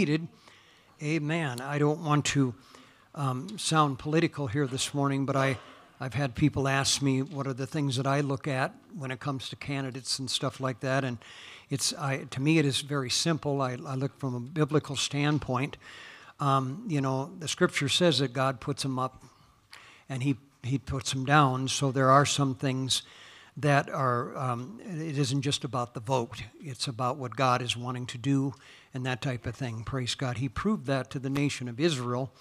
seated. Amen. I don't want to um, sound political here this morning, but I, I've had people ask me what are the things that I look at when it comes to candidates and stuff like that. And it's, I, to me, it is very simple. I, I look from a biblical standpoint. Um, you know, the scripture says that God puts them up and he, he puts them down. So there are some things that are, um, it isn't just about the vote, it's about what God is wanting to do and that type of thing. Praise God. He proved that to the nation of Israel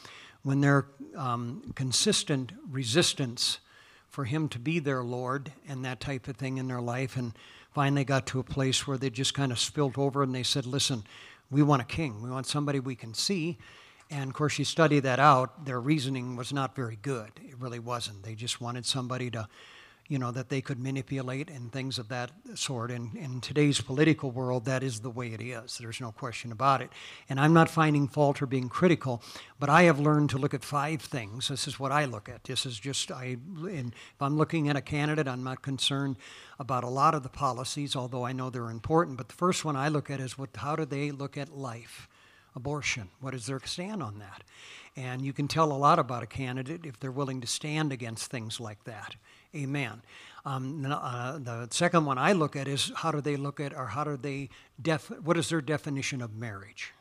when their um, consistent resistance for Him to be their Lord and that type of thing in their life, and finally got to a place where they just kind of spilled over and they said, Listen, we want a king, we want somebody we can see. And of course, you study that out, their reasoning was not very good. It really wasn't. They just wanted somebody to you know, that they could manipulate and things of that sort. And in today's political world, that is the way it is. There's no question about it. And I'm not finding fault or being critical, but I have learned to look at five things. This is what I look at. This is just, I, if I'm looking at a candidate, I'm not concerned about a lot of the policies, although I know they're important. But the first one I look at is what, how do they look at life? Abortion. What is their stand on that? And you can tell a lot about a candidate if they're willing to stand against things like that. Amen. Um, uh, the second one I look at is how do they look at, or how do they, def- what is their definition of marriage?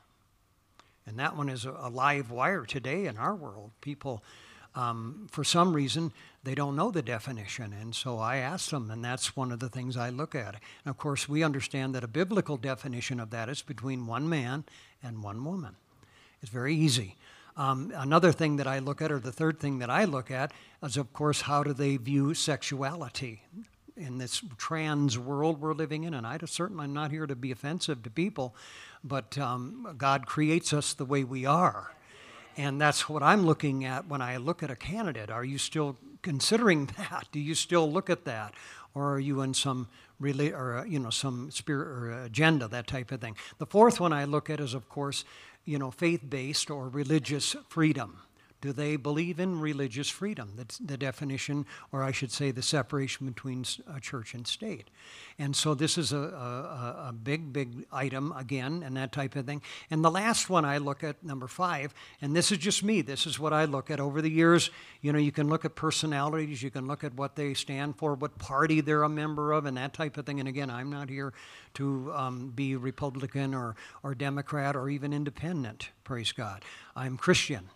And that one is a, a live wire today in our world. People, um, for some reason, they don't know the definition. And so I ask them, and that's one of the things I look at. And of course, we understand that a biblical definition of that is between one man and one woman. It's very easy. Um, another thing that I look at, or the third thing that I look at, is of course how do they view sexuality in this trans world we're living in. And I certainly am not here to be offensive to people, but um, God creates us the way we are. And that's what I'm looking at when I look at a candidate. Are you still considering that? Do you still look at that? Or are you in some really, or uh, you know, some spirit or agenda, that type of thing? The fourth one I look at is, of course, you know, faith-based or religious freedom. Do they believe in religious freedom? That's the definition, or I should say, the separation between church and state. And so this is a, a, a, big, big item again, and that type of thing. And the last one I look at, number five, and this is just me, this is what I look at over the years. You know, you can look at personalities, you can look at what they stand for, what party they're a member of, and that type of thing. And again, I'm not here to um, be Republican or, or Democrat or even independent, praise God. I'm Christian.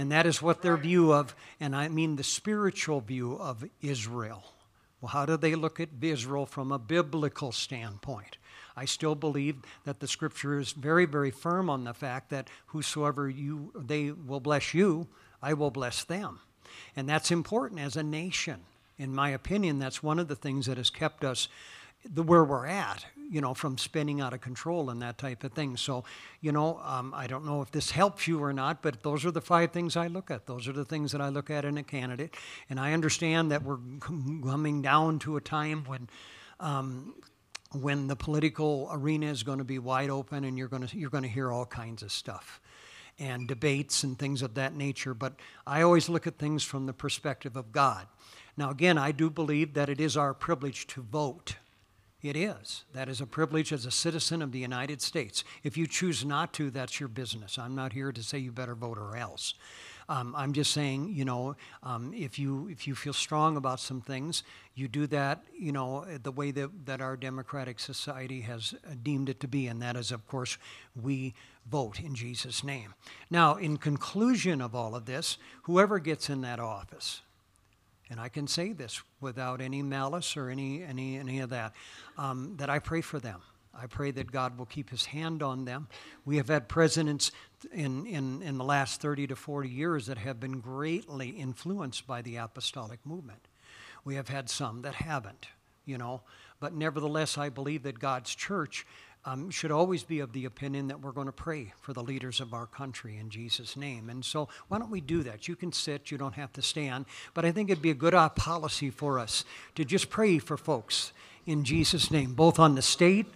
And that is what their view of, and I mean the spiritual view of Israel. Well, how do they look at Israel from a biblical standpoint? I still believe that the scripture is very, very firm on the fact that whosoever you they will bless you, I will bless them. And that's important as a nation. In my opinion, that's one of the things that has kept us the where we're at, you know, from spinning out of control and that type of thing. So, you know, um, I don't know if this helps you or not, but those are the five things I look at. Those are the things that I look at in a candidate. And I understand that we're coming down to a time when. Um, when the political arena is going to be wide open and you're going to you're going to hear all kinds of stuff and debates and things of that nature but I always look at things from the perspective of God. Now again, I do believe that it is our privilege to vote. It is. That is a privilege as a citizen of the United States. If you choose not to, that's your business. I'm not here to say you better vote or else. Um, I'm just saying, you know, um, if you if you feel strong about some things, you do that, you know, the way that, that our democratic society has deemed it to be, and that is, of course, we vote in Jesus' name. Now, in conclusion of all of this, whoever gets in that office, and I can say this without any malice or any, any, any of that, um, that I pray for them. I pray that God will keep his hand on them. We have had presidents in, in, in the last 30 to 40 years that have been greatly influenced by the apostolic movement. We have had some that haven't, you know, but nevertheless, I believe that God's church um, should always be of the opinion that we're going to pray for the leaders of our country in Jesus' name. And so, why don't we do that? You can sit, you don't have to stand, but I think it'd be a good uh, policy for us to just pray for folks in Jesus' name, both on the state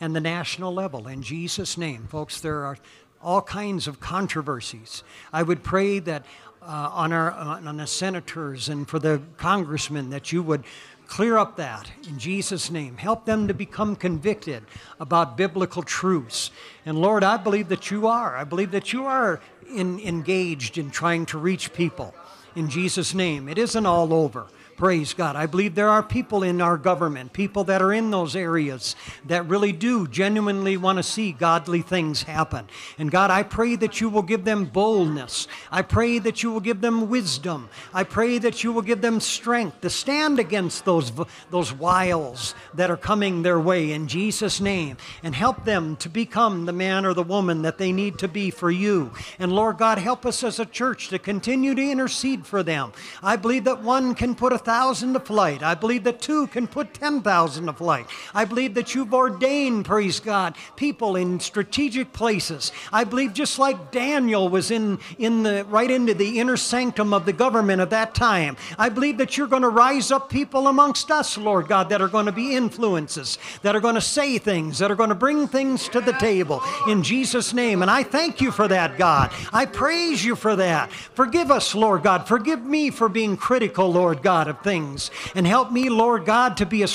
and the national level. In Jesus' name, folks, there are all kinds of controversies. I would pray that uh, on our on the senators and for the congressmen that you would Clear up that in Jesus' name. Help them to become convicted about biblical truths. And Lord, I believe that you are. I believe that you are in, engaged in trying to reach people in Jesus' name. It isn't all over. Praise God. I believe there are people in our government, people that are in those areas that really do genuinely want to see godly things happen. And God, I pray that you will give them boldness. I pray that you will give them wisdom. I pray that you will give them strength to stand against those, those wiles that are coming their way in Jesus' name and help them to become the man or the woman that they need to be for you. And Lord God, help us as a church to continue to intercede for them. I believe that one can put a thousand to flight. I believe that two can put 10,000 to flight. I believe that you've ordained, praise God, people in strategic places. I believe just like Daniel was in, in the, right into the inner sanctum of the government at that time, I believe that you're going to rise up people amongst us, Lord God, that are going to be influences, that are going to say things, that are going to bring things to the table in Jesus' name. And I thank you for that, God. I praise you for that. Forgive us, Lord God. Forgive me for being critical, Lord God, of things. And help me, Lord God, to be, a,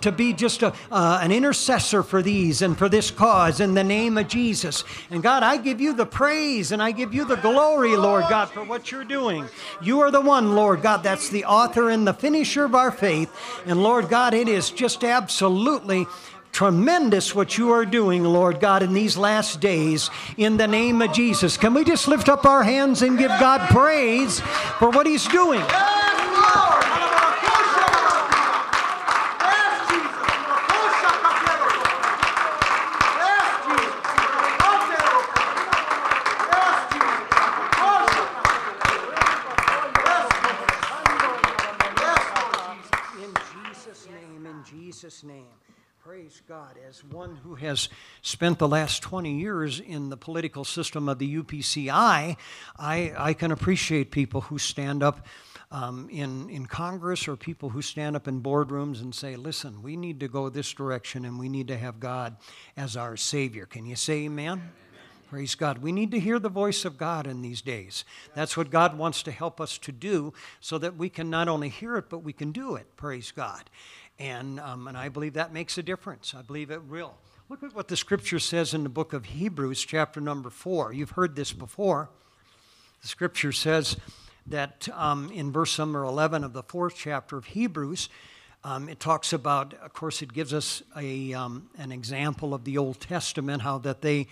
to be just a, uh, an intercessor for these and for this cause in the name of Jesus. And God, I give you the praise and I give you the glory, Lord God, for what you're doing. You are the one, Lord God, that's the author and the finisher of our faith. And Lord God, it is just absolutely tremendous what you are doing, Lord God, in these last days in the name of Jesus. Can we just lift up our hands and give God praise for what He's doing? Jesus' name. Praise God. As one who has spent the last 20 years in the political system of the UPCI, I, I can appreciate people who stand up um, in, in Congress or people who stand up in boardrooms and say, listen, we need to go this direction and we need to have God as our Savior. Can you say amen? Praise God. We need to hear the voice of God in these days. That's what God wants to help us to do so that we can not only hear it, but we can do it. Praise God. And, um, and I believe that makes a difference. I believe it will. Look at what the scripture says in the book of Hebrews, chapter number four. You've heard this before. The scripture says that um, in verse number 11 of the fourth chapter of Hebrews, um, it talks about, of course, it gives us a, um, an example of the Old Testament, how that they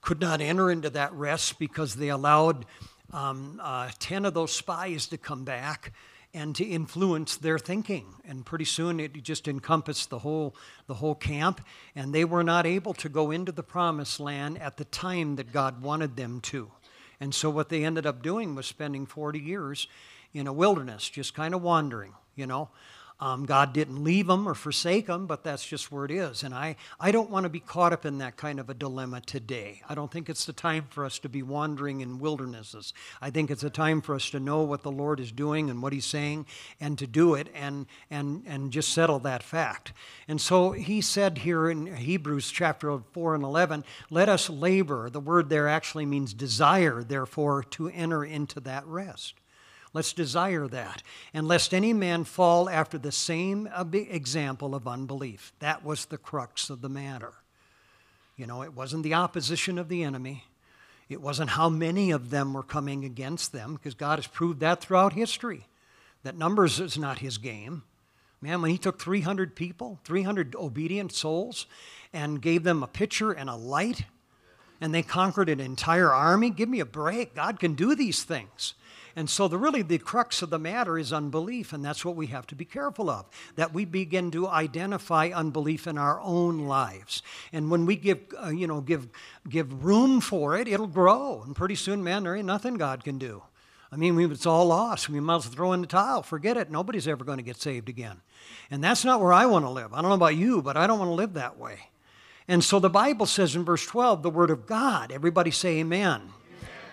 could not enter into that rest because they allowed um, uh, 10 of those spies to come back and to influence their thinking. And pretty soon it just encompassed the whole, the whole camp, and they were not able to go into the promised land at the time that God wanted them to. And so what they ended up doing was spending 40 years in a wilderness, just kind of wandering, you know. Um, God didn't leave them or forsake them, but that's just where it is. And I, I don't want to be caught up in that kind of a dilemma today. I don't think it's the time for us to be wandering in wildernesses. I think it's a time for us to know what the Lord is doing and what He's saying and to do it and, and, and just settle that fact. And so He said here in Hebrews chapter 4 and 11, let us labor. The word there actually means desire, therefore, to enter into that rest. Let's desire that. And lest any man fall after the same example of unbelief. That was the crux of the matter. You know, it wasn't the opposition of the enemy. It wasn't how many of them were coming against them, because God has proved that throughout history. That numbers is not his game. Man, when he took 300 people, 300 obedient souls, and gave them a pitcher and a light, and they conquered an entire army, give me a break. God can do these things. And so, the, really, the crux of the matter is unbelief, and that's what we have to be careful of. That we begin to identify unbelief in our own lives, and when we give, uh, you know, give give room for it, it'll grow, and pretty soon, man, there ain't nothing God can do. I mean, it's all lost. We might as well throw in the towel. Forget it. Nobody's ever going to get saved again. And that's not where I want to live. I don't know about you, but I don't want to live that way. And so the Bible says in verse 12, the Word of God, everybody say amen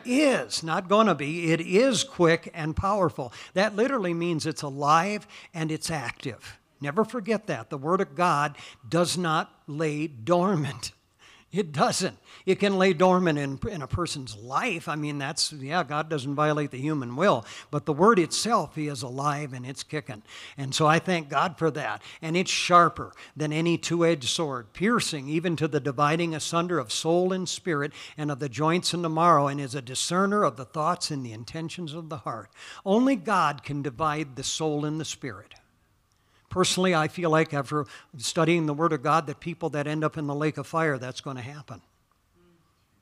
is, not going to be, it is quick and powerful. That literally means it's alive and it's active. Never forget that. The Word of God does not lay dormant. It doesn't. It can lay dormant in, in a person's life. I mean, that's, yeah, God doesn't violate the human will, but the word itself, He is alive and it's kicking. And so I thank God for that. And it's sharper than any two edged sword, piercing even to the dividing asunder of soul and spirit and of the joints and the marrow, and is a discerner of the thoughts and the intentions of the heart. Only God can divide the soul and the spirit. Personally, I feel like after studying the Word of God, that people that end up in the lake of fire, that's going to happen.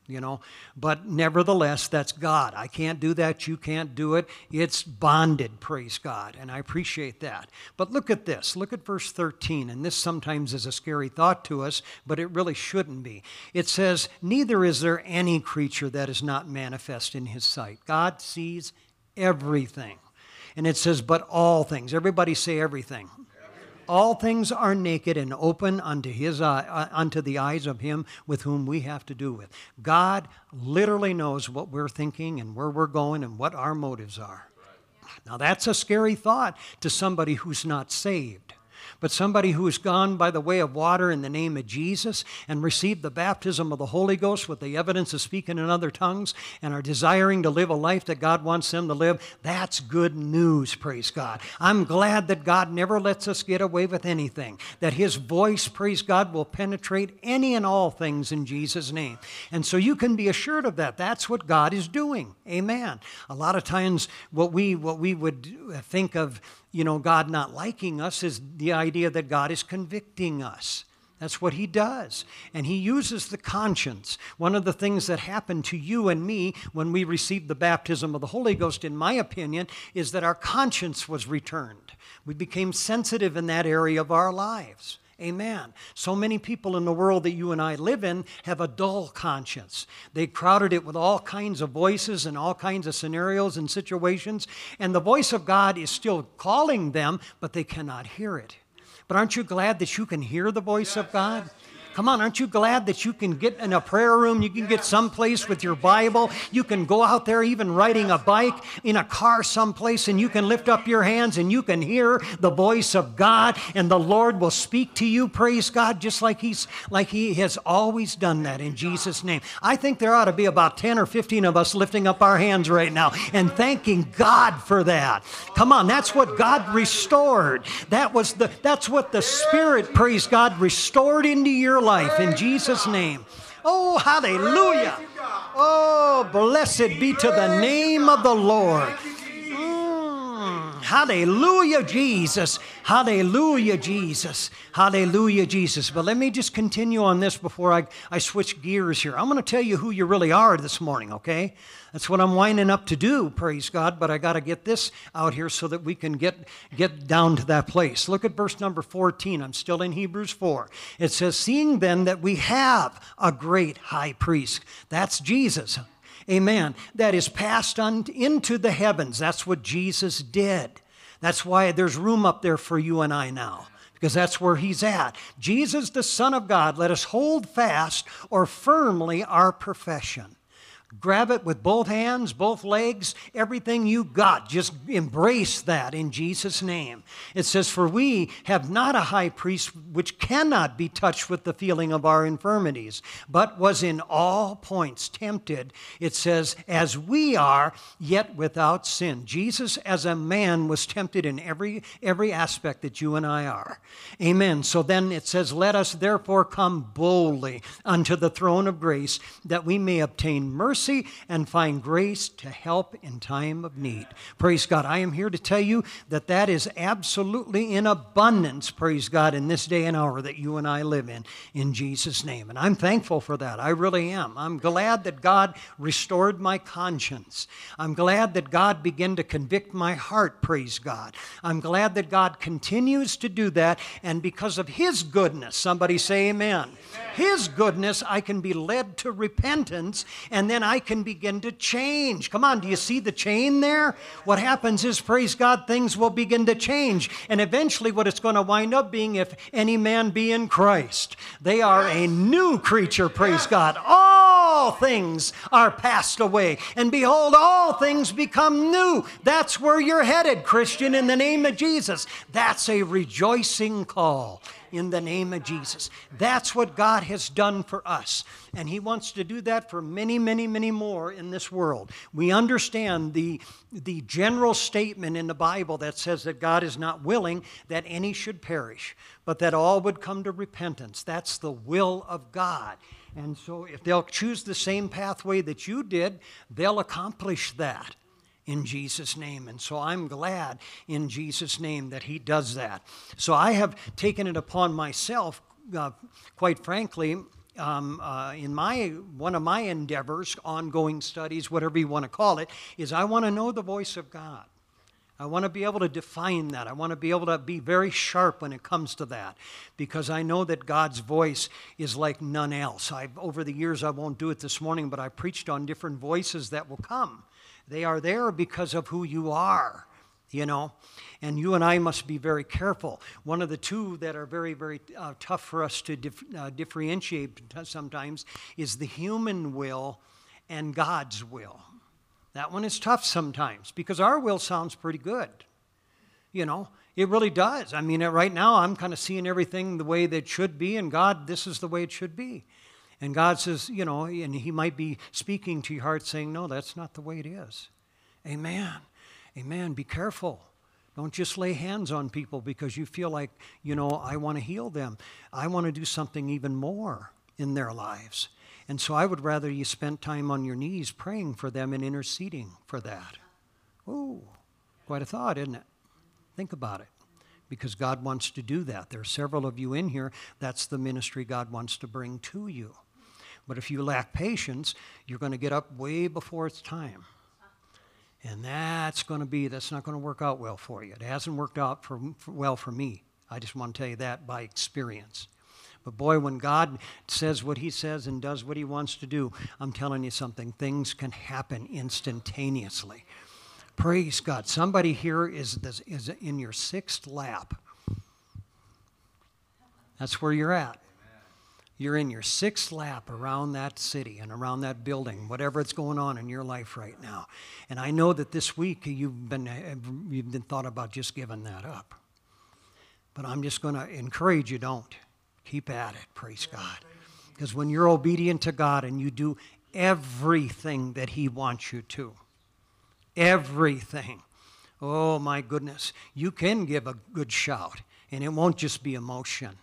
You know, but nevertheless, that's God. I can't do that. You can't do it. It's bonded, praise God. And I appreciate that. But look at this. Look at verse 13. And this sometimes is a scary thought to us, but it really shouldn't be. It says, Neither is there any creature that is not manifest in his sight. God sees everything. And it says, But all things. Everybody say everything all things are naked and open unto his eye, uh, unto the eyes of him with whom we have to do with. God literally knows what we're thinking and where we're going and what our motives are. Now that's a scary thought to somebody who's not saved. But somebody who has gone by the way of water in the name of Jesus and received the baptism of the Holy Ghost with the evidence of speaking in other tongues and are desiring to live a life that God wants them to live, that's good news, praise God. I'm glad that God never lets us get away with anything, that His voice, praise God, will penetrate any and all things in Jesus' name. And so you can be assured of that. That's what God is doing. Amen. A lot of times, what we, what we would think of you know, God not liking us is the idea that God is convicting us. That's what he does. And he uses the conscience. One of the things that happened to you and me when we received the baptism of the Holy Ghost, in my opinion, is that our conscience was returned. We became sensitive in that area of our lives. Amen. So many people in the world that you and I live in have a dull conscience. They crowded it with all kinds of voices and all kinds of scenarios and situations, and the voice of God is still calling them, but they cannot hear it. But aren't you glad that you can hear the voice of God? Come on, aren't you glad that you can get in a prayer room? You can get someplace with your Bible. You can go out there, even riding a bike in a car someplace, and you can lift up your hands and you can hear the voice of God, and the Lord will speak to you. Praise God, just like He's like He has always done that in Jesus' name. I think there ought to be about 10 or 15 of us lifting up our hands right now and thanking God for that. Come on, that's what God restored. That was the that's what the Spirit, praise God, restored into your life life in Jesus' name. Oh, hallelujah. Oh, blessed be to the name of the Lord. Hallelujah, Jesus. Hallelujah, Jesus. Hallelujah, Jesus. But let me just continue on this before I, I switch gears here. I'm going to tell you who you really are this morning, okay? That's what I'm winding up to do, praise God, but I got to get this out here so that we can get, get down to that place. Look at verse number 14. I'm still in Hebrews 4. It says, Seeing then that we have a great high priest, that's Jesus. Amen. That is passed on into the heavens. That's what Jesus did. That's why there's room up there for you and I now because that's where he's at. Jesus, the Son of God, let us hold fast or firmly our profession. Grab it with both hands, both legs, everything you got. Just embrace that in Jesus' name. It says, For we have not a high priest which cannot be touched with the feeling of our infirmities, but was in all points tempted. It says, As we are, yet without sin. Jesus, as a man, was tempted in every, every aspect that you and I are. Amen. So then it says, Let us therefore come boldly unto the throne of grace that we may obtain mercy mercy and find grace to help in time of need. Praise God. I am here to tell you that that is absolutely in abundance, praise God, in this day and hour that you and I live in, in Jesus' name. And I'm thankful for that. I really am. I'm glad that God restored my conscience. I'm glad that God began to convict my heart, praise God. I'm glad that God continues to do that. And because of His goodness, somebody say amen. amen. His goodness, I can be led to repentance, and then I can begin to change. Come on, do you see the chain there? What happens is, praise God, things will begin to change. And eventually, what it's going to wind up being, if any man be in Christ, they are a new creature, praise God. All all things are passed away. And behold, all things become new. That's where you're headed, Christian, in the name of Jesus. That's a rejoicing call in the name of Jesus. That's what God has done for us. And He wants to do that for many, many, many more in this world. We understand the, the general statement in the Bible that says that God is not willing that any should perish, but that all would come to repentance. That's the will of God. And so, if they'll choose the same pathway that you did, they'll accomplish that in Jesus' name. And so I'm glad in Jesus' name that He does that. So I have taken it upon myself, uh, quite frankly. Um, uh, in my one of my endeavors, ongoing studies, whatever you want to call it, is I want to know the voice of God. I want to be able to define that. I want to be able to be very sharp when it comes to that because I know that God's voice is like none else. I've, over the years, I won't do it this morning, but I preached on different voices that will come. They are there because of who you are, you know. And you and I must be very careful. One of the two that are very, very uh, tough for us to dif- uh, differentiate sometimes is the human will and God's will. That one is tough sometimes because our will sounds pretty good. You know, it really does. I mean, right now I'm kind of seeing everything the way that it should be, and God, this is the way it should be. And God says, you know, and He might be speaking to your heart saying, no, that's not the way it is. Amen. Amen. Be careful. Don't just lay hands on people because you feel like, you know, I want to heal them. I want to do something even more in their lives. And so I would rather you spend time on your knees praying for them and interceding for that. Oh, quite a thought, isn't it? Think about it because God wants to do that. There are several of you in here, that's the ministry God wants to bring to you. But if you lack patience, you're going to get up way before it's time. And that's going to be, that's not going to work out well for you. It hasn't worked out for, for, well for me. I just want to tell you that by experience. But boy, when God says what He says and does what He wants to do, I'm telling you something, things can happen instantaneously. Praise God. Somebody here is, is in your sixth lap. That's where you're at. You're in your sixth lap around that city and around that building, whatever it's going on in your life right now. And I know that this week you've been, you've been thought about just giving that up. But I'm just going to encourage you don't. Keep at it, praise God. Because when you're obedient to God and you do everything that He wants you to, everything, oh my goodness, you can give a good shout, and it won't just be emotion.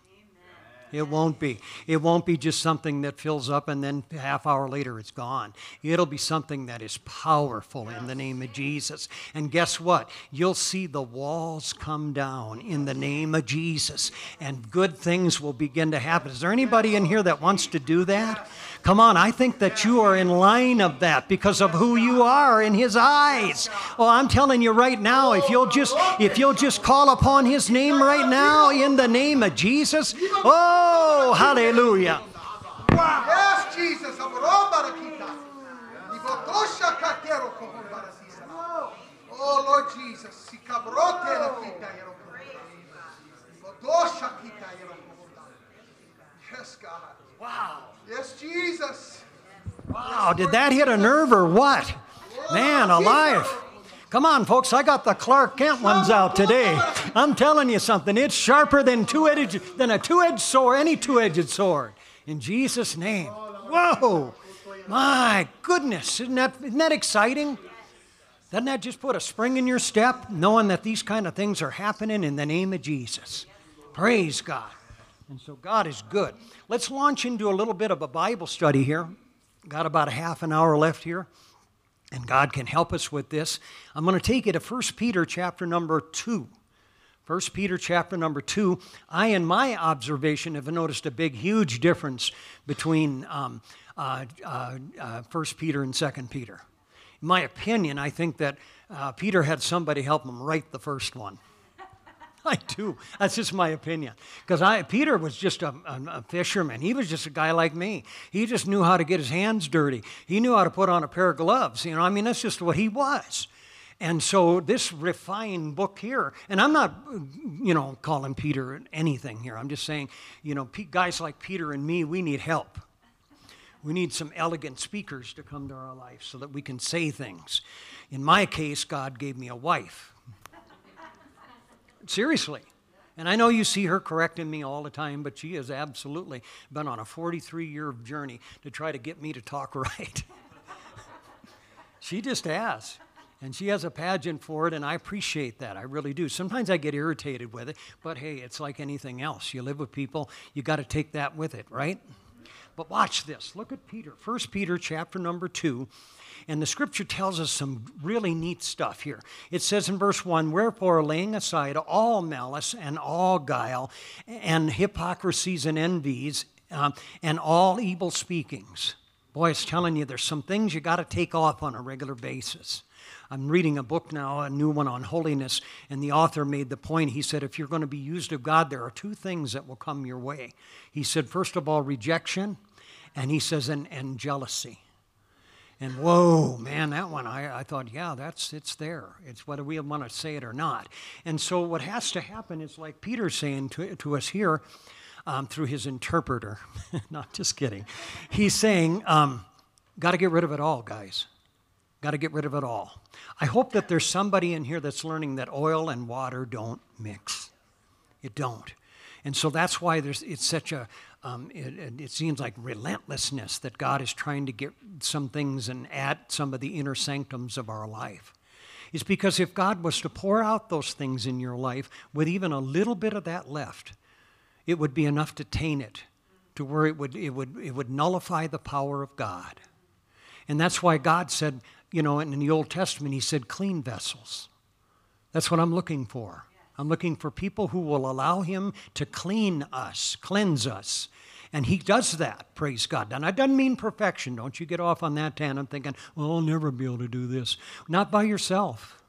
It won't be. It won't be just something that fills up and then a half hour later it's gone. It'll be something that is powerful in the name of Jesus. And guess what? You'll see the walls come down in the name of Jesus and good things will begin to happen. Is there anybody in here that wants to do that? Come on, I think that you are in line of that because of who you are in his eyes. Oh, I'm telling you right now, if you'll just if you'll just call upon his name right now in the name of Jesus, oh, hallelujah. Yes, Jesus. Oh, Lord Jesus. Yes, God. Wow. Yes, Jesus. Wow, did that hit a nerve or what? Man, alive. Come on, folks, I got the Clark Kent ones out today. I'm telling you something. It's sharper than two-edged than a two-edged sword, any two-edged sword. In Jesus' name. Whoa. My goodness. Isn't that, isn't that exciting? Doesn't that just put a spring in your step, knowing that these kind of things are happening in the name of Jesus? Praise God. And so God is good. Let's launch into a little bit of a Bible study here. Got about a half an hour left here. And God can help us with this. I'm going to take you to 1 Peter chapter number 2. 1 Peter chapter number 2. I, in my observation, have noticed a big, huge difference between um, uh, uh, uh, 1 Peter and 2 Peter. In my opinion, I think that uh, Peter had somebody help him write the first one. I do. That's just my opinion. Because I, Peter was just a, a, a, fisherman. He was just a guy like me. He just knew how to get his hands dirty. He knew how to put on a pair of gloves. You know, I mean, that's just what he was. And so this refined book here, and I'm not, you know, calling Peter anything here. I'm just saying, you know, guys like Peter and me, we need help. We need some elegant speakers to come to our life so that we can say things. In my case, God gave me a wife. Seriously. And I know you see her correcting me all the time, but she has absolutely been on a 43 year journey to try to get me to talk right. she just has. And she has a pageant for it, and I appreciate that. I really do. Sometimes I get irritated with it, but hey, it's like anything else. You live with people, you got to take that with it, right? But watch this. Look at Peter. First Peter chapter number 2. And the scripture tells us some really neat stuff here. It says in verse 1 Wherefore, laying aside all malice and all guile, and hypocrisies and envies, um, and all evil speakings. Boy, it's telling you there's some things you got to take off on a regular basis. I'm reading a book now, a new one on holiness, and the author made the point. He said, if you're going to be used of God, there are two things that will come your way. He said, first of all, rejection, and he says, and, and jealousy. And whoa, man, that one, I, I thought, yeah, that's it's there. It's whether we want to say it or not. And so what has to happen is like Peter's saying to, to us here um, through his interpreter. not just kidding. He's saying, um, got to get rid of it all, guys. Got to get rid of it all. I hope that there's somebody in here that's learning that oil and water don't mix. It don't. And so that's why there's, it's such a, um, it, it, seems like relentlessness that God is trying to get some things and add some of the inner sanctums of our life. It's because if God was to pour out those things in your life with even a little bit of that left, it would be enough to taint it to where it would, it would, it would nullify the power of God. And that's why God said, you know, in the Old Testament, He said, clean vessels. That's what I'm looking for. I'm looking for people who will allow Him to clean us, cleanse us. And He does that, praise God. And that doesn't mean perfection. Don't you get off on that tangent thinking, well, I'll never be able to do this. Not by yourself.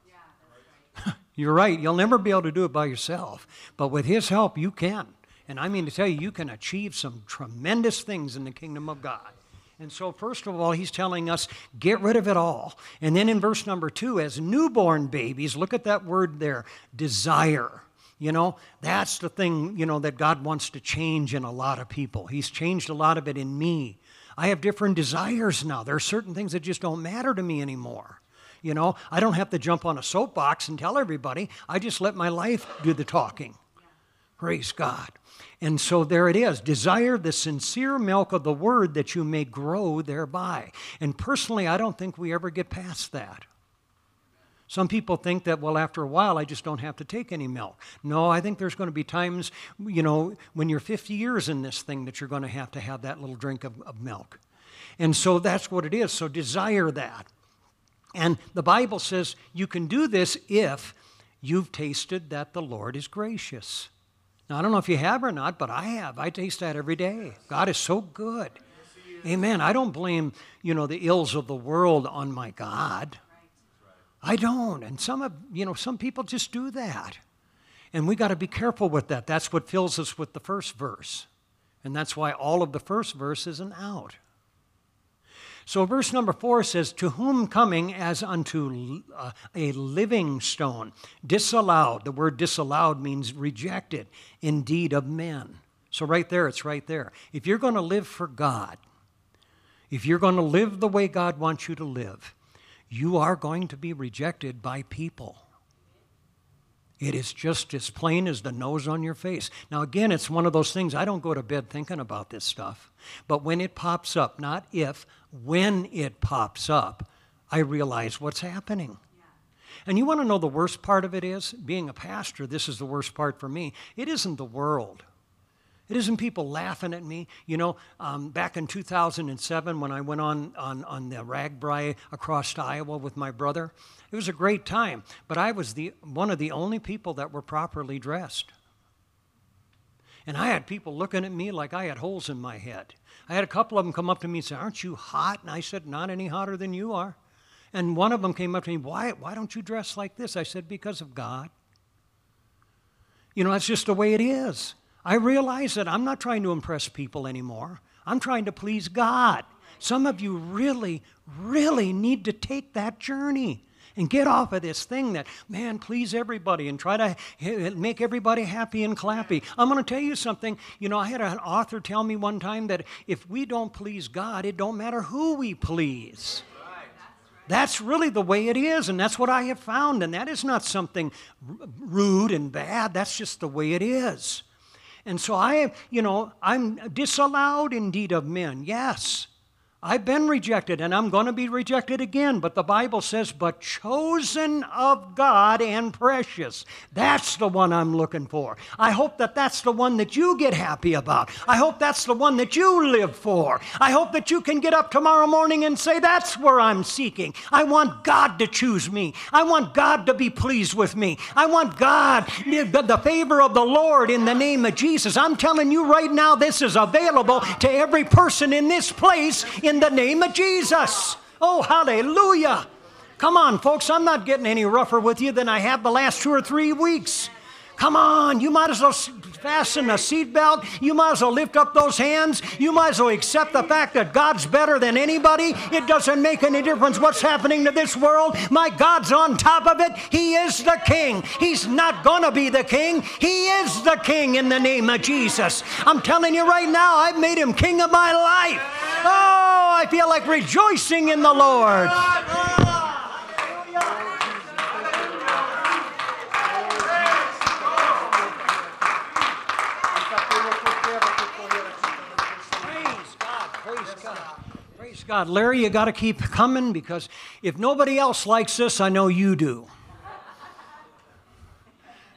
You're right. You'll never be able to do it by yourself. But with His help, you can. And I mean to tell you, you can achieve some tremendous things in the kingdom of God. And so, first of all, he's telling us, get rid of it all. And then in verse number two, as newborn babies, look at that word there desire. You know, that's the thing, you know, that God wants to change in a lot of people. He's changed a lot of it in me. I have different desires now. There are certain things that just don't matter to me anymore. You know, I don't have to jump on a soapbox and tell everybody. I just let my life do the talking. Praise God. And so there it is. Desire the sincere milk of the word that you may grow thereby. And personally, I don't think we ever get past that. Some people think that, well, after a while, I just don't have to take any milk. No, I think there's going to be times, you know, when you're 50 years in this thing that you're going to have to have that little drink of, of milk. And so that's what it is. So desire that. And the Bible says you can do this if you've tasted that the Lord is gracious. Now, I don't know if you have or not, but I have. I taste that every day. God is so good. Amen. I don't blame, you know, the ills of the world on my God. I don't. And some of, you know, some people just do that. And we got to be careful with that. That's what fills us with the first verse. And that's why all of the first verse is an out. So, verse number four says, To whom coming as unto uh, a living stone, disallowed. The word disallowed means rejected, indeed, of men. So, right there, it's right there. If you're going to live for God, if you're going to live the way God wants you to live, you are going to be rejected by people. It is just as plain as the nose on your face. Now, again, it's one of those things, I don't go to bed thinking about this stuff. But when it pops up, not if, when it pops up, I realize what's happening. And you want to know the worst part of it is? Being a pastor, this is the worst part for me. It isn't the world. It isn't people laughing at me. You know, um, back in 2007 when I went on, on, on the RAGBRAI across to Iowa with my brother, it was a great time. But I was the, one of the only people that were properly dressed. And I had people looking at me like I had holes in my head. I had a couple of them come up to me and say, Aren't you hot? And I said, Not any hotter than you are. And one of them came up to me, Why, why don't you dress like this? I said, Because of God. You know, that's just the way it is. I realize that I'm not trying to impress people anymore. I'm trying to please God. Some of you really, really need to take that journey and get off of this thing that, man, please everybody and try to make everybody happy and clappy. I'm going to tell you something. You know, I had an author tell me one time that if we don't please God, it don't matter who we please. That's really the way it is, and that's what I have found, and that is not something rude and bad. That's just the way it is. And so I, you know, I'm disallowed indeed of men, yes. I've been rejected and I'm going to be rejected again, but the Bible says, but chosen of God and precious. That's the one I'm looking for. I hope that that's the one that you get happy about. I hope that's the one that you live for. I hope that you can get up tomorrow morning and say, that's where I'm seeking. I want God to choose me. I want God to be pleased with me. I want God, the favor of the Lord in the name of Jesus. I'm telling you right now, this is available to every person in this place in the name of Jesus. Oh, hallelujah. Come on, folks, I'm not getting any rougher with you than I have the last two or three weeks. Come on, you might as well fasten a seatbelt. You might as well lift up those hands. You might as well accept the fact that God's better than anybody. It doesn't make any difference what's happening to this world. My God's on top of it. He is the king. He's not going to be the king. He is the king in the name of Jesus. I'm telling you right now, I've made him king of my life. Oh, I feel like rejoicing in the Lord. Praise God. Larry, you got to keep coming because if nobody else likes this, I know you do.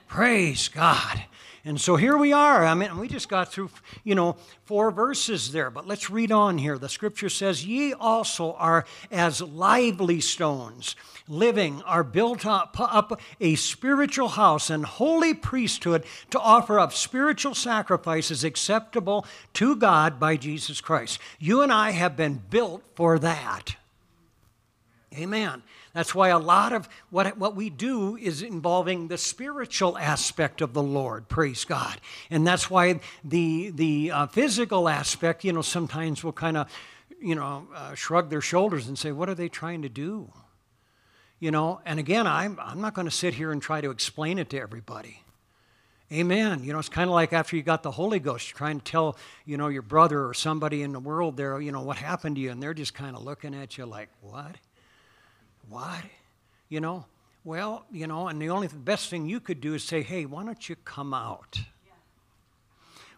Praise God. And so here we are. I mean, we just got through, you know, four verses there, but let's read on here. The scripture says, Ye also are as lively stones, living, are built up, up a spiritual house and holy priesthood to offer up spiritual sacrifices acceptable to God by Jesus Christ. You and I have been built for that. Amen. That's why a lot of what, what we do is involving the spiritual aspect of the Lord, praise God. And that's why the, the uh, physical aspect, you know, sometimes will kind of, you know, uh, shrug their shoulders and say, what are they trying to do? You know, and again, I'm, I'm not going to sit here and try to explain it to everybody. Amen. You know, it's kind of like after you got the Holy Ghost, you're trying to tell, you know, your brother or somebody in the world there, you know, what happened to you, and they're just kind of looking at you like, what? What? You know? Well, you know, and the only the best thing you could do is say, hey, why don't you come out?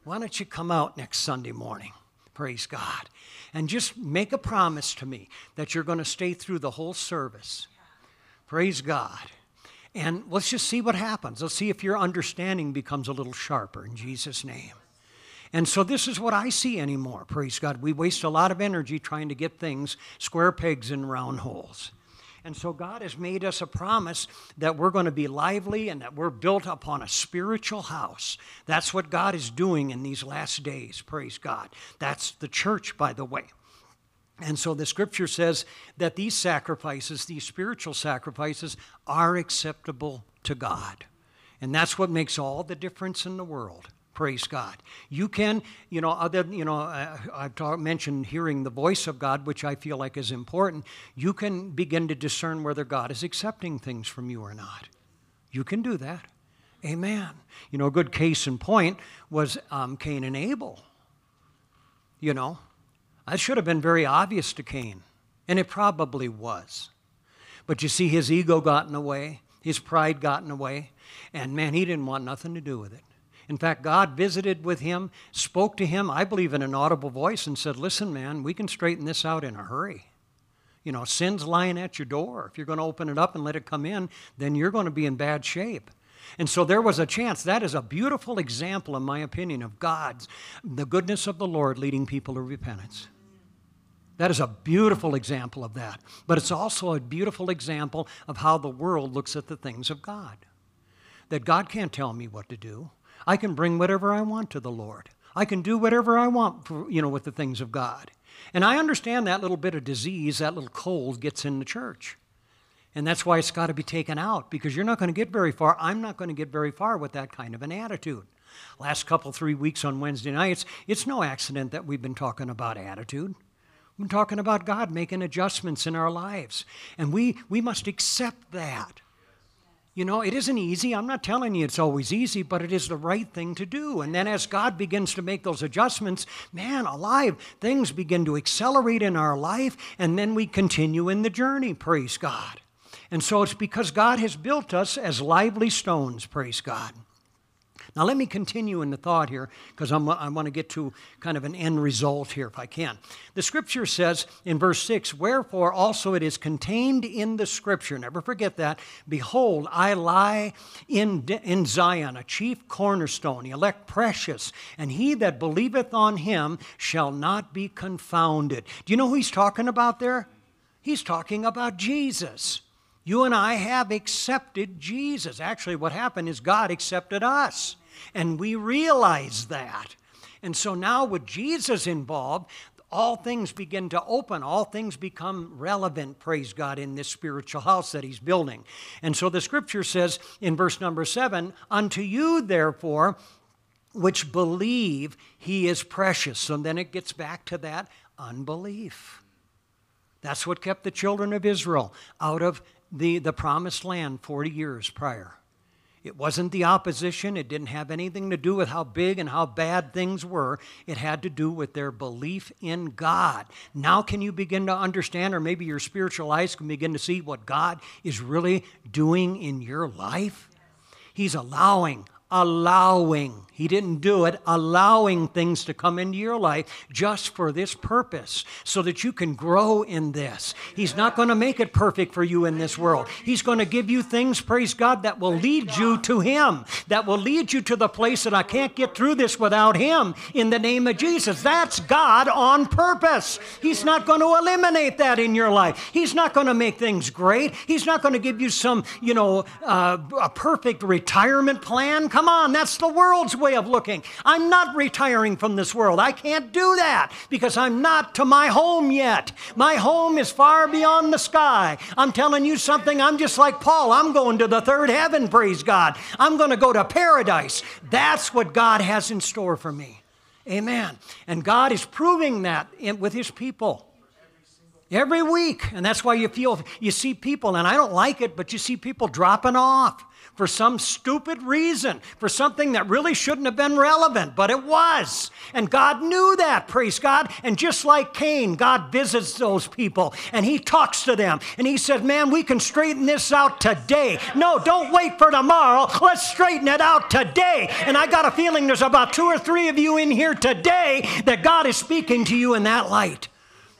Why don't you come out next Sunday morning? Praise God. And just make a promise to me that you're going to stay through the whole service. Praise God. And let's just see what happens. Let's see if your understanding becomes a little sharper in Jesus' name. And so this is what I see anymore. Praise God. We waste a lot of energy trying to get things square pegs in round holes. And so God has made us a promise that we're going to be lively and that we're built upon a spiritual house. That's what God is doing in these last days. Praise God. That's the church, by the way. And so the scripture says that these sacrifices, these spiritual sacrifices, are acceptable to God. And that's what makes all the difference in the world. Praise God. You can, you know, other, you know, uh, I've talk, mentioned hearing the voice of God, which I feel like is important. You can begin to discern whether God is accepting things from you or not. You can do that. Amen. You know, a good case in point was um, Cain and Abel. You know, that should have been very obvious to Cain, and it probably was. But you see, his ego got in the way, his pride got in the way, and man, he didn't want nothing to do with it. In fact, God visited with him, spoke to him, I believe, in an audible voice and said, Listen, man, we can straighten this out in a hurry. You know, sin's lying at your door. If you're going to open it up and let it come in, then you're going to be in bad shape. And so there was a chance. That is a beautiful example, in my opinion, of God's, the goodness of the Lord leading people to repentance. That is a beautiful example of that. But it's also a beautiful example of how the world looks at the things of God. That God can't tell me what to do. I can bring whatever I want to the Lord. I can do whatever I want, for, you know, with the things of God. And I understand that little bit of disease, that little cold gets in the church. And that's why it's got to be taken out because you're not going to get very far. I'm not going to get very far with that kind of an attitude. Last couple, three weeks on Wednesday nights, it's no accident that we've been talking about attitude. I'm talking about God making adjustments in our lives. And we, we must accept that. You know, it isn't easy. I'm not telling you it's always easy, but it is the right thing to do. And then as God begins to make those adjustments, man, alive, things begin to accelerate in our life, and then we continue in the journey, praise God. And so it's because God has built us as lively stones, praise God. Now, let me continue in the thought here because I want to get to kind of an end result here if I can. The scripture says in verse 6 Wherefore also it is contained in the scripture, never forget that. Behold, I lie in, in Zion, a chief cornerstone, elect precious, and he that believeth on him shall not be confounded. Do you know who he's talking about there? He's talking about Jesus. You and I have accepted Jesus. Actually, what happened is God accepted us. And we realize that. And so now, with Jesus involved, all things begin to open. All things become relevant, praise God, in this spiritual house that he's building. And so the scripture says in verse number seven, Unto you, therefore, which believe he is precious. And then it gets back to that unbelief. That's what kept the children of Israel out of the, the promised land 40 years prior. It wasn't the opposition. It didn't have anything to do with how big and how bad things were. It had to do with their belief in God. Now, can you begin to understand, or maybe your spiritual eyes can begin to see what God is really doing in your life? He's allowing allowing. He didn't do it, allowing things to come into your life just for this purpose, so that you can grow in this. He's not going to make it perfect for you in this world. He's going to give you things, praise God, that will lead you to Him, that will lead you to the place that I can't get through this without Him in the name of Jesus. That's God on purpose. He's not going to eliminate that in your life. He's not going to make things great. He's not going to give you some, you know, uh, a perfect retirement plan. Come on, that's the world's way of looking. I'm not retiring from this world. I can't do that because I'm not to my home yet. My home is far beyond the sky. I'm telling you something, I'm just like Paul. I'm going to the third heaven, praise God. I'm going to go to paradise. That's what God has in store for me. Amen. And God is proving that with his people. Every week. And that's why you feel, you see people, and I don't like it, but you see people dropping off for some stupid reason, for something that really shouldn't have been relevant, but it was. And God knew that, praise God. And just like Cain, God visits those people and he talks to them and he said, Man, we can straighten this out today. No, don't wait for tomorrow. Let's straighten it out today. And I got a feeling there's about two or three of you in here today that God is speaking to you in that light.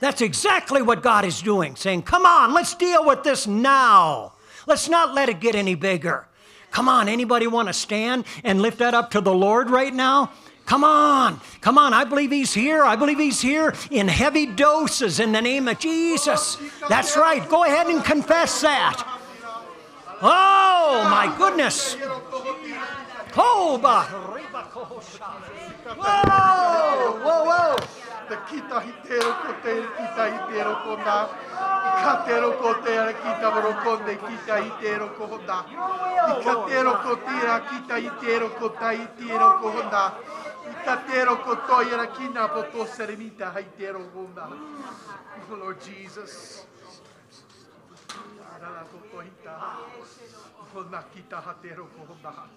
That's exactly what God is doing, saying, Come on, let's deal with this now. Let's not let it get any bigger. Come on, anybody want to stand and lift that up to the Lord right now? Come on, come on. I believe he's here. I believe he's here in heavy doses in the name of Jesus. That's right. Go ahead and confess that. Oh, my goodness. Whoa, whoa, whoa. Kita hitero ko te kita hitero ko na. Ikatero ko ara kita kita hitero kita hitero ko ta hitero kina seremita hitero. Oh Lord Jesus. Hita. Kita hatero honda.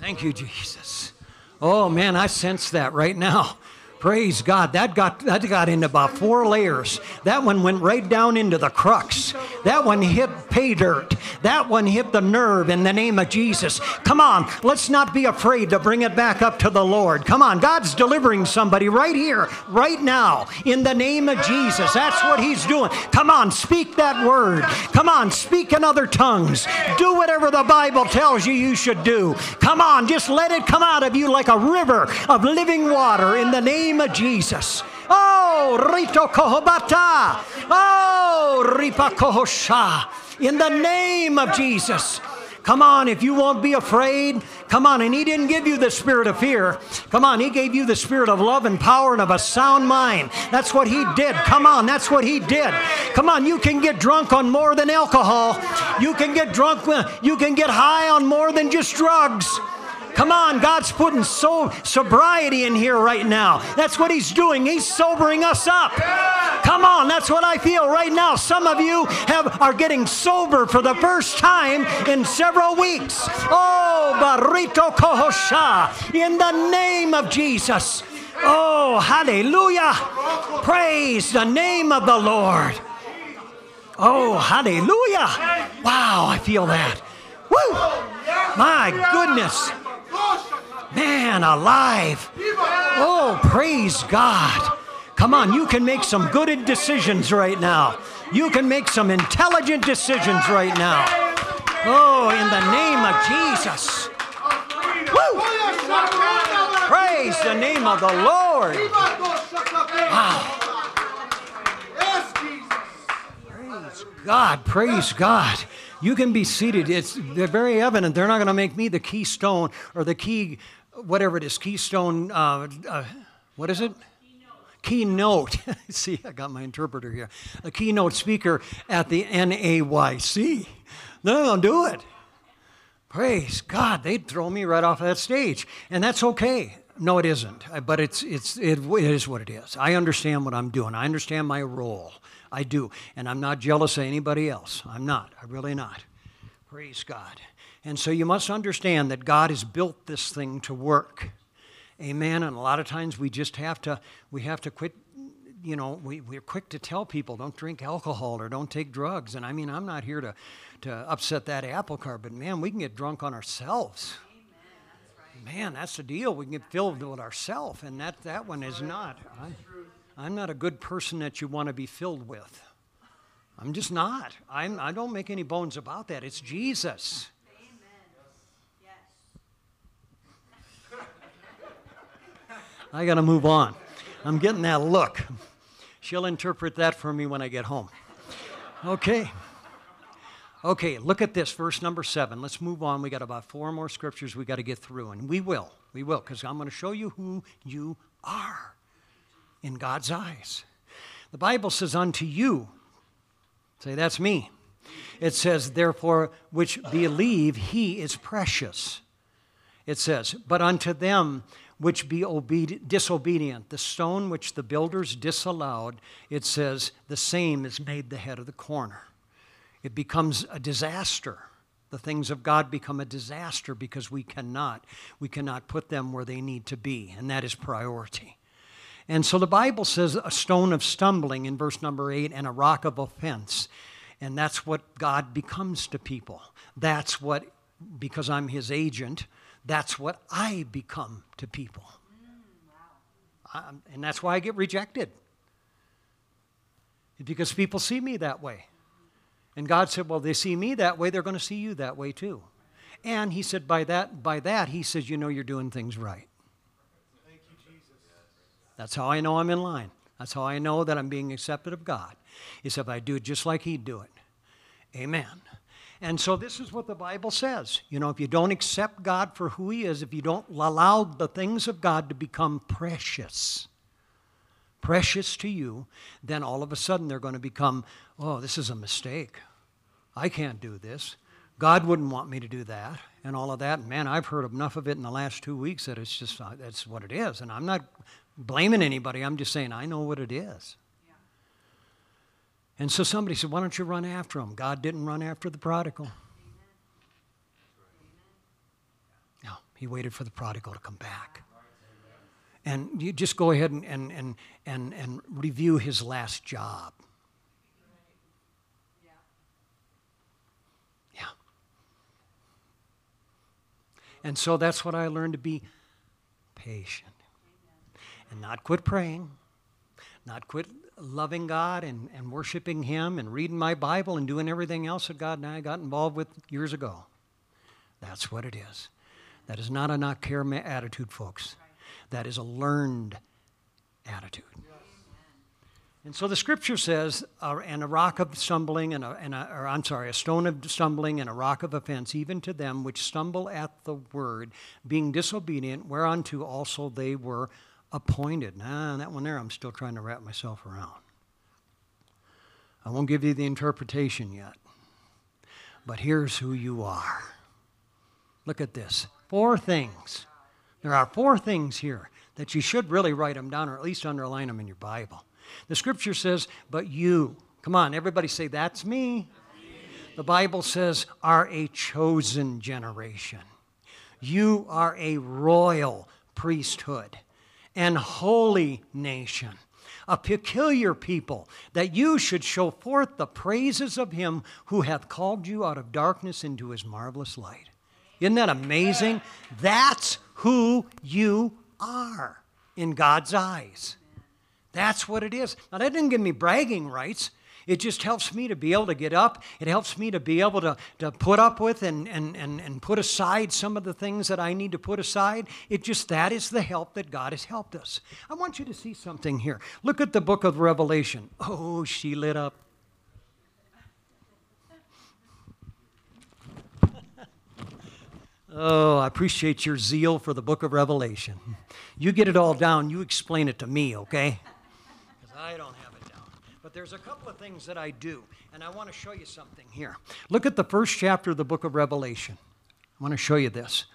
Thank you, Jesus. Oh man, I sense that right now. Praise God. That got that got into about four layers. That one went right down into the crux. That one hit pay dirt. That one hit the nerve in the name of Jesus. Come on, let's not be afraid to bring it back up to the Lord. Come on, God's delivering somebody right here, right now, in the name of Jesus. That's what He's doing. Come on, speak that word. Come on, speak in other tongues. Do whatever the Bible tells you you should do. Come on, just let it come out of you like a river of living water in the name name of Jesus. Oh, Rito Kohobata. Oh, Ripa Kohosha. In the name of Jesus. Come on, if you won't be afraid, come on. And He didn't give you the spirit of fear. Come on, He gave you the spirit of love and power and of a sound mind. That's what He did. Come on, that's what He did. Come on, you can get drunk on more than alcohol. You can get drunk, you can get high on more than just drugs. Come on, God's putting so sobriety in here right now. That's what He's doing. He's sobering us up. Come on, that's what I feel right now. Some of you have are getting sober for the first time in several weeks. Oh, Barito Kohosha, in the name of Jesus. Oh, hallelujah. Praise the name of the Lord. Oh, hallelujah. Wow, I feel that. Woo! My goodness. Man alive. Oh, praise God. Come on, you can make some good decisions right now. You can make some intelligent decisions right now. Oh, in the name of Jesus. Woo! Praise the name of the Lord. Wow. Yes, Jesus. Praise God. Praise God. You can be seated. It's they're very evident. They're not going to make me the keystone or the key, whatever it is, keystone. Uh, uh, what is it? Keynote. See, I got my interpreter here. A keynote speaker at the NAYC. They're going to do it. Praise God, they'd throw me right off that stage, and that's okay. No, it isn't. But it's it's it, it is what it is. I understand what I'm doing. I understand my role. I do, and I'm not jealous of anybody else. I'm not. I'm really not. Praise God. And so you must understand that God has built this thing to work. Amen. And a lot of times we just have to we have to quit you know, we, we're quick to tell people don't drink alcohol or don't take drugs. And I mean, I'm not here to, to upset that apple cart, but man, we can get drunk on ourselves. Man, that's the deal. We can get filled with ourselves, and that, that one is not. I'm, I'm not a good person that you want to be filled with. I'm just not. I'm, I don't make any bones about that. It's Jesus. I got to move on. I'm getting that look. She'll interpret that for me when I get home. Okay. Okay, look at this, verse number seven. Let's move on. We got about four more scriptures we got to get through, and we will. We will, because I'm going to show you who you are in God's eyes. The Bible says, Unto you, say, That's me. It says, Therefore, which believe, he is precious. It says, But unto them which be obedient, disobedient, the stone which the builders disallowed, it says, the same is made the head of the corner. It becomes a disaster. The things of God become a disaster because we cannot, we cannot put them where they need to be, and that is priority. And so the Bible says a stone of stumbling in verse number eight and a rock of offense. And that's what God becomes to people. That's what, because I'm his agent, that's what I become to people. And that's why I get rejected. Because people see me that way. And God said, Well, they see me that way, they're going to see you that way too. And he said, by that, by that, he says, you know you're doing things right. Thank you, Jesus. That's how I know I'm in line. That's how I know that I'm being accepted of God. Said, if I do it just like he'd do it. Amen. And so this is what the Bible says. You know, if you don't accept God for who He is, if you don't allow the things of God to become precious, precious to you, then all of a sudden they're going to become, oh, this is a mistake. I can't do this. God wouldn't want me to do that and all of that. Man, I've heard enough of it in the last two weeks that it's just, uh, that's what it is. And I'm not blaming anybody. I'm just saying I know what it is. And so somebody said, Why don't you run after him? God didn't run after the prodigal. No, he waited for the prodigal to come back. And you just go ahead and, and, and, and, and review his last job. Yeah. And so that's what I learned to be patient and not quit praying, not quit loving God and, and worshiping Him and reading my Bible and doing everything else that God and I got involved with years ago. That's what it is. That is not a not care attitude, folks. That is a learned attitude. And so the scripture says, uh, and a rock of stumbling, and a, and a, or I'm sorry, a stone of stumbling and a rock of offense, even to them which stumble at the word, being disobedient, whereunto also they were appointed. Nah, that one there I'm still trying to wrap myself around. I won't give you the interpretation yet. But here's who you are. Look at this Four things. There are four things here that you should really write them down or at least underline them in your Bible. The scripture says, but you, come on, everybody say, that's me. The Bible says, are a chosen generation. You are a royal priesthood and holy nation, a peculiar people, that you should show forth the praises of him who hath called you out of darkness into his marvelous light. Isn't that amazing? That's who you are in God's eyes. That's what it is. Now, that didn't give me bragging rights. It just helps me to be able to get up. It helps me to be able to, to put up with and, and, and, and put aside some of the things that I need to put aside. It just, that is the help that God has helped us. I want you to see something here. Look at the book of Revelation. Oh, she lit up. Oh, I appreciate your zeal for the book of Revelation. You get it all down, you explain it to me, okay? Because I don't. But there's a couple of things that I do, and I want to show you something here. Look at the first chapter of the book of Revelation. I want to show you this.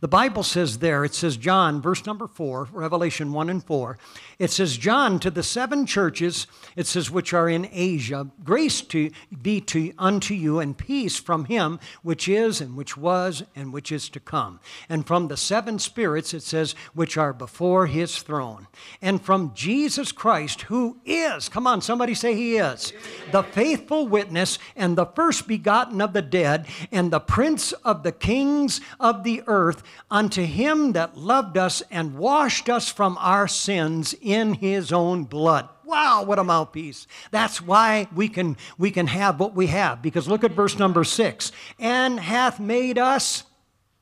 The Bible says there, it says, John, verse number four, Revelation 1 and 4, it says, John, to the seven churches, it says, which are in Asia, grace to be to unto you and peace from him which is and which was and which is to come. And from the seven spirits, it says, which are before his throne. And from Jesus Christ, who is, come on, somebody say he is, the faithful witness and the first begotten of the dead and the prince of the kings of the earth unto him that loved us and washed us from our sins in his own blood. Wow, what a mouthpiece. That's why we can, we can have what we have. Because look at verse number six. And hath made us,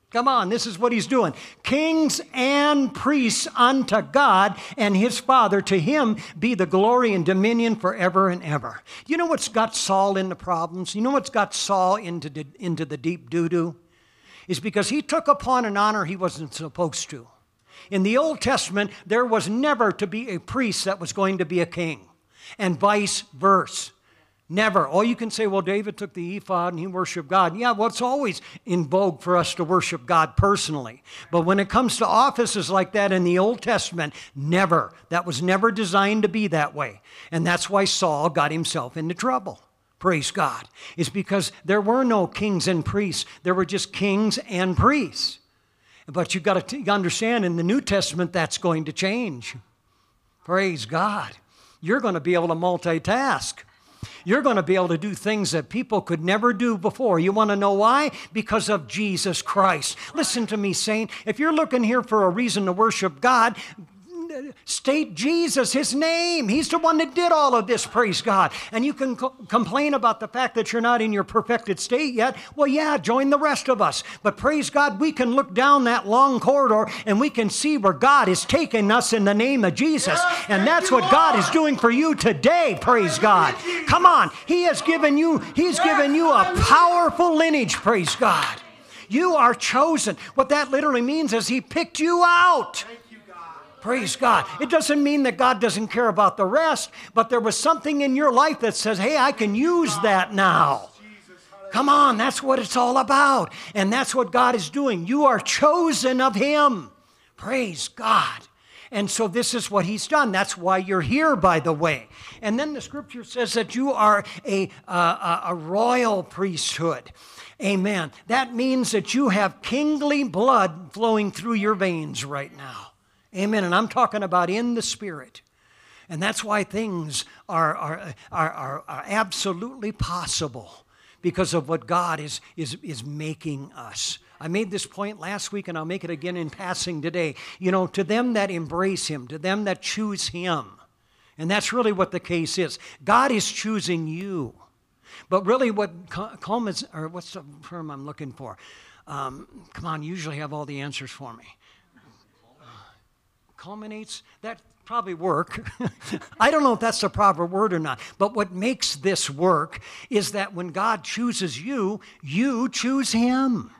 come on, this is what he's doing. Kings and priests unto God and his Father. To him be the glory and dominion forever and ever. You know what's got Saul into problems? You know what's got Saul into into the deep doo doo? Is because he took upon an honor he wasn't supposed to. In the Old Testament, there was never to be a priest that was going to be a king, and vice versa. Never. All you can say, well, David took the ephod and he worshiped God. Yeah, well, it's always in vogue for us to worship God personally. But when it comes to offices like that in the Old Testament, never. That was never designed to be that way. And that's why Saul got himself into trouble praise God, is because there were no kings and priests. There were just kings and priests. But you've got to understand in the New Testament that's going to change. Praise God. You're going to be able to multitask. You're going to be able to do things that people could never do before. You want to know why? Because of Jesus Christ. Listen to me, saint. If you're looking here for a reason to worship God, state Jesus, his name. He's the one that did all of this, praise God. And you can co- complain about the fact that you're not in your perfected state yet. Well, yeah, join the rest of us. But praise God, we can look down that long corridor and we can see where God is taking us in the name of Jesus. And that's what God is doing for you today, praise God. Come on, He has given you, He's given you a powerful lineage, praise God. You are chosen. What that literally means is He picked you out. Praise God. It doesn't mean that God doesn't care about the rest, but there was something in your life that says, hey, I can use that now. Come on, that's what it's all about. And that's what God is doing. You are chosen of Him. Praise God. And so this is what He's done. That's why you're here, by the way. And then the scripture says that you are a, uh, a royal priesthood. Amen. That means that you have kingly blood flowing through your veins right now. Amen. And I'm talking about in the Spirit. And that's why things are, are, are, are, are absolutely possible because of what God is, is, is making us. I made this point last week and I'll make it again in passing today. You know, to them that embrace Him, to them that choose Him, and that's really what the case is. God is choosing you. But really, what culminates, or what's the term I'm looking for? Um, come on, usually have all the answers for me culminates, that probably work. I don't know if that's the proper word or not, but what makes this work is that when God chooses you, you choose Him.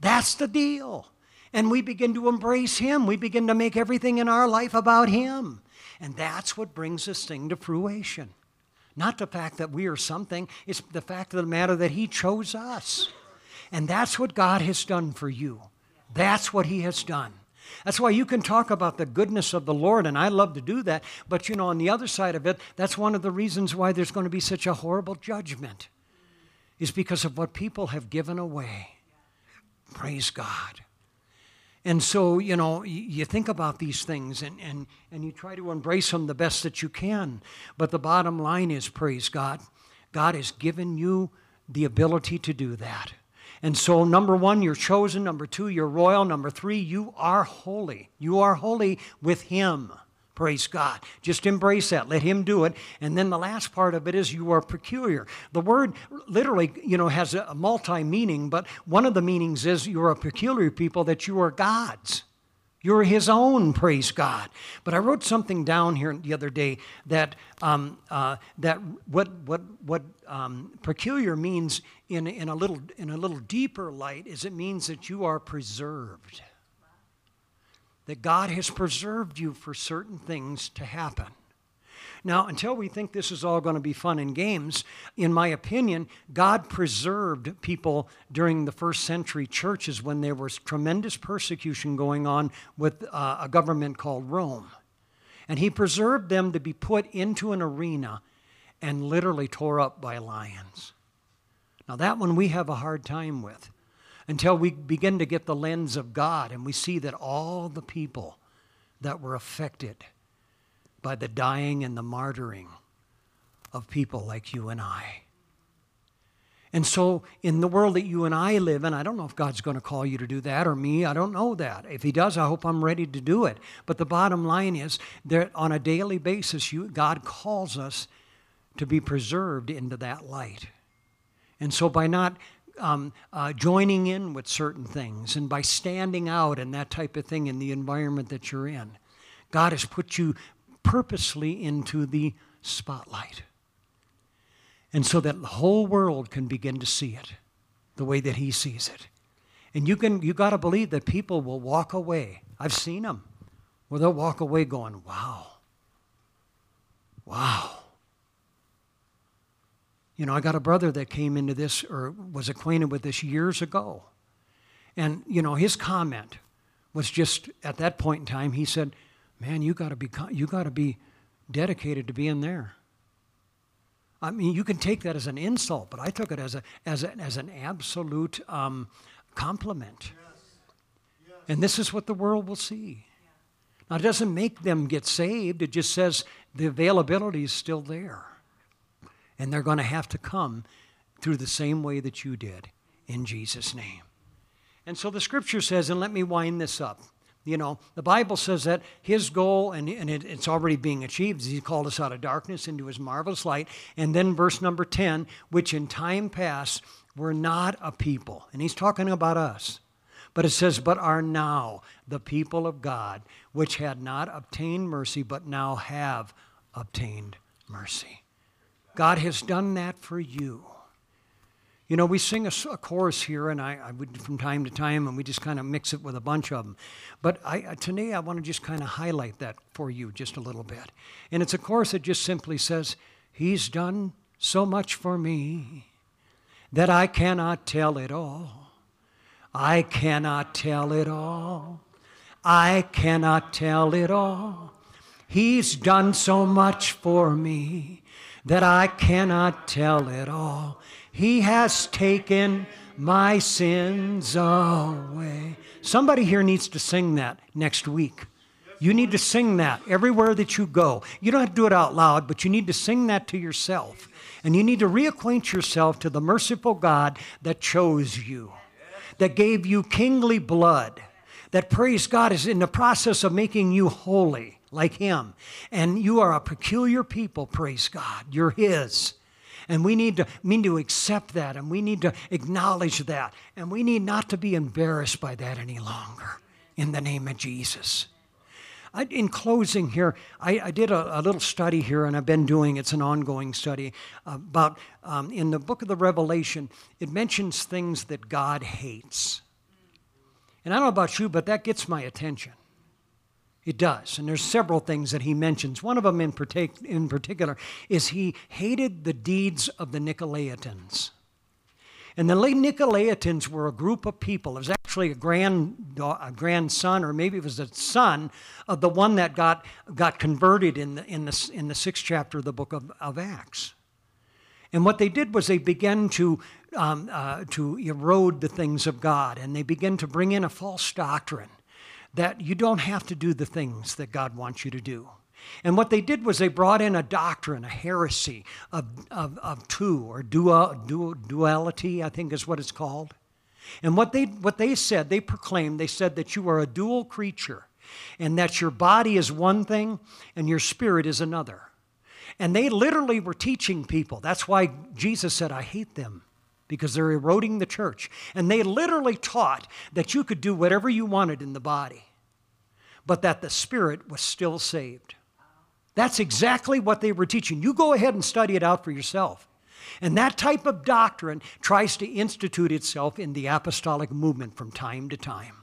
That's the deal. And we begin to embrace Him. We begin to make everything in our life about Him. And that's what brings this thing to fruition. Not the fact that we are something, it's the fact of the matter that He chose us. And that's what God has done for you. That's what he has done. That's why you can talk about the goodness of the Lord, and I love to do that. But you know, on the other side of it, that's one of the reasons why there's going to be such a horrible judgment, is because of what people have given away. Praise God. And so, you know, you think about these things and, and, and you try to embrace them the best that you can. But the bottom line is, praise God, God has given you the ability to do that. And so, number one, you're chosen. Number two, you're royal. Number three, you are holy. You are holy with Him. Praise God. Just embrace that. Let Him do it. And then the last part of it is you are peculiar. The word literally, you know, has a multi meaning, but one of the meanings is you're a peculiar people, that you are God's. You're his own, praise God. But I wrote something down here the other day that, um, uh, that what, what, what um, peculiar means in, in, a little, in a little deeper light is it means that you are preserved. That God has preserved you for certain things to happen. Now, until we think this is all going to be fun and games, in my opinion, God preserved people during the first century churches when there was tremendous persecution going on with uh, a government called Rome. And He preserved them to be put into an arena and literally tore up by lions. Now, that one we have a hard time with until we begin to get the lens of God and we see that all the people that were affected by the dying and the martyring of people like you and I. And so, in the world that you and I live in, I don't know if God's going to call you to do that or me. I don't know that. If He does, I hope I'm ready to do it. But the bottom line is that on a daily basis, you, God calls us to be preserved into that light. And so, by not um, uh, joining in with certain things and by standing out and that type of thing in the environment that you're in, God has put you purposely into the spotlight. And so that the whole world can begin to see it the way that he sees it. And you can you got to believe that people will walk away. I've seen them where they'll walk away going, "Wow. Wow." You know, I got a brother that came into this or was acquainted with this years ago. And you know, his comment was just at that point in time, he said, man, you got to be you got to be dedicated to being there. I mean, you can take that as an insult, but I took it as a as a, as an absolute um, compliment. Yes. Yes. And this is what the world will see. Now, it doesn't make them get saved. It just says the availability is still there, and they're going to have to come through the same way that you did in Jesus' name. And so the Scripture says, and let me wind this up. You know, the Bible says that his goal, and, and it, it's already being achieved, he called us out of darkness into his marvelous light. And then verse number 10, which in time past were not a people. And he's talking about us. But it says, but are now the people of God, which had not obtained mercy, but now have obtained mercy. God has done that for you. You know, we sing a, a chorus here, and I, I, would from time to time, and we just kind of mix it with a bunch of them. But I, today, I want to just kind of highlight that for you just a little bit. And it's a chorus that just simply says, He's done so much for me that I cannot tell it all. I cannot tell it all. I cannot tell it all. He's done so much for me that I cannot tell it all. He has taken my sins away. Somebody here needs to sing that next week. You need to sing that everywhere that you go. You don't have to do it out loud, but you need to sing that to yourself. And you need to reacquaint yourself to the merciful God that chose you, that gave you kingly blood, that, praise God, is in the process of making you holy like Him. And you are a peculiar people, praise God. You're His. And we need to, need to accept that and we need to acknowledge that. And we need not to be embarrassed by that any longer in the name of Jesus. I, in closing here, I, I did a, a, little study here, and I've been doing it's an ongoing study about um, in the book of the Revelation, it mentions things that God hates. And I don't know about you, but that gets my attention. It does. And there's several things that he mentions. One of them in, partic- in particular is he hated the deeds of the Nicolaitans. And the late Nicolaitans were a group of people. It was actually a, grand, a grandson, or maybe it was a son of the one that got, got converted in the, in, the, in the sixth chapter of the book of, of Acts. And what they did was they began to, um, uh, to erode the things of God, and they began to bring in a false doctrine that you don't have to do the things that God wants you to do. And what they did was they brought in a doctrine, a heresy of, of, of two, or dual, dual, duality, I think is what it's called. And what they, what they said, they proclaimed, they said that you are a dual creature and that your body is one thing and your spirit is another. And they literally were teaching people. That's why Jesus said, I hate them because they're eroding the church. And they literally taught that you could do whatever you wanted in the body, but that the spirit was still saved. That's exactly what they were teaching. You go ahead and study it out for yourself. And that type of doctrine tries to institute itself in the apostolic movement from time to time.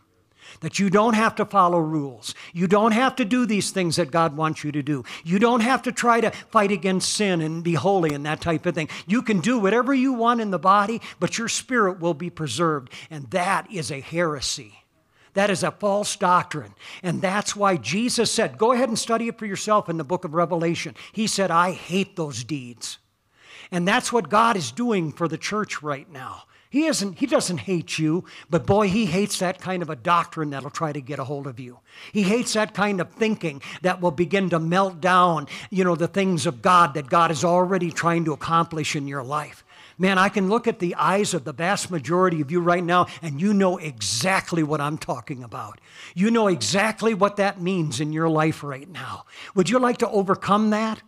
That you don't have to follow rules. You don't have to do these things that God wants you to do. You don't have to try to fight against sin and be holy and that type of thing. You can do whatever you want in the body, but your spirit will be preserved. And that is a heresy. That is a false doctrine. And that's why Jesus said, go ahead and study it for yourself in the book of Revelation. He said, I hate those deeds. And that's what God is doing for the church right now. He isn't he doesn't hate you, but boy, he hates that kind of a doctrine that'll try to get a hold of you. He hates that kind of thinking that will begin to melt down, you know, the things of God that God is already trying to accomplish in your life. Man, I can look at the eyes of the vast majority of you right now, and you know exactly what I'm talking about. You know exactly what that means in your life right now. Would you like to overcome that?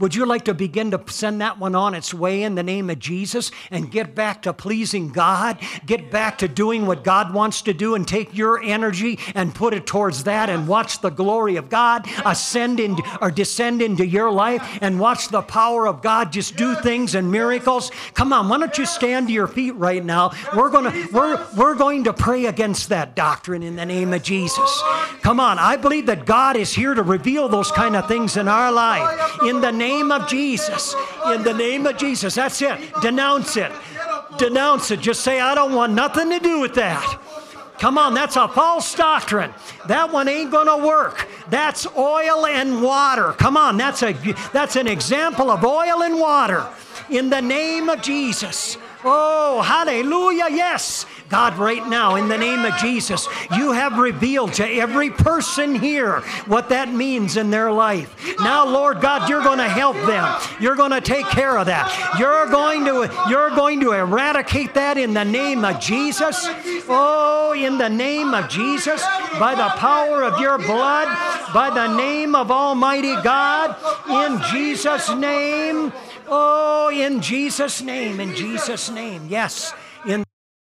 Would you like to begin to send that one on its way in the name of Jesus and get back to pleasing God? Get back to doing what God wants to do and take your energy and put it towards that and watch the glory of God ascend in, or descend into your life and watch the power of God just do things and miracles? Come on, why don't you stand to your feet right now? We're going to we're, we're going to pray against that doctrine in the name of Jesus. Come on, I believe that God is here to reveal those kind of things in our life in the name name of Jesus. In the name of Jesus. That's it. Denounce it. Denounce it. Just say, I don't want nothing to do with that. Come on, that's a false doctrine. That one ain't going to work. That's oil and water. Come on, that's a that's an example of oil and water in the name of Jesus. Oh, hallelujah. Yes. God, right now, in the name of Jesus, you have revealed to every person here what that means in their life. Now, Lord God, you're going to help them. You're going to take care of that. You're going to you're going to eradicate that in the name of Jesus. Oh, in the name of Jesus, by the power of your blood, by the name of Almighty God, in Jesus' name. Oh, in Jesus' name, in Jesus' name. Yes, in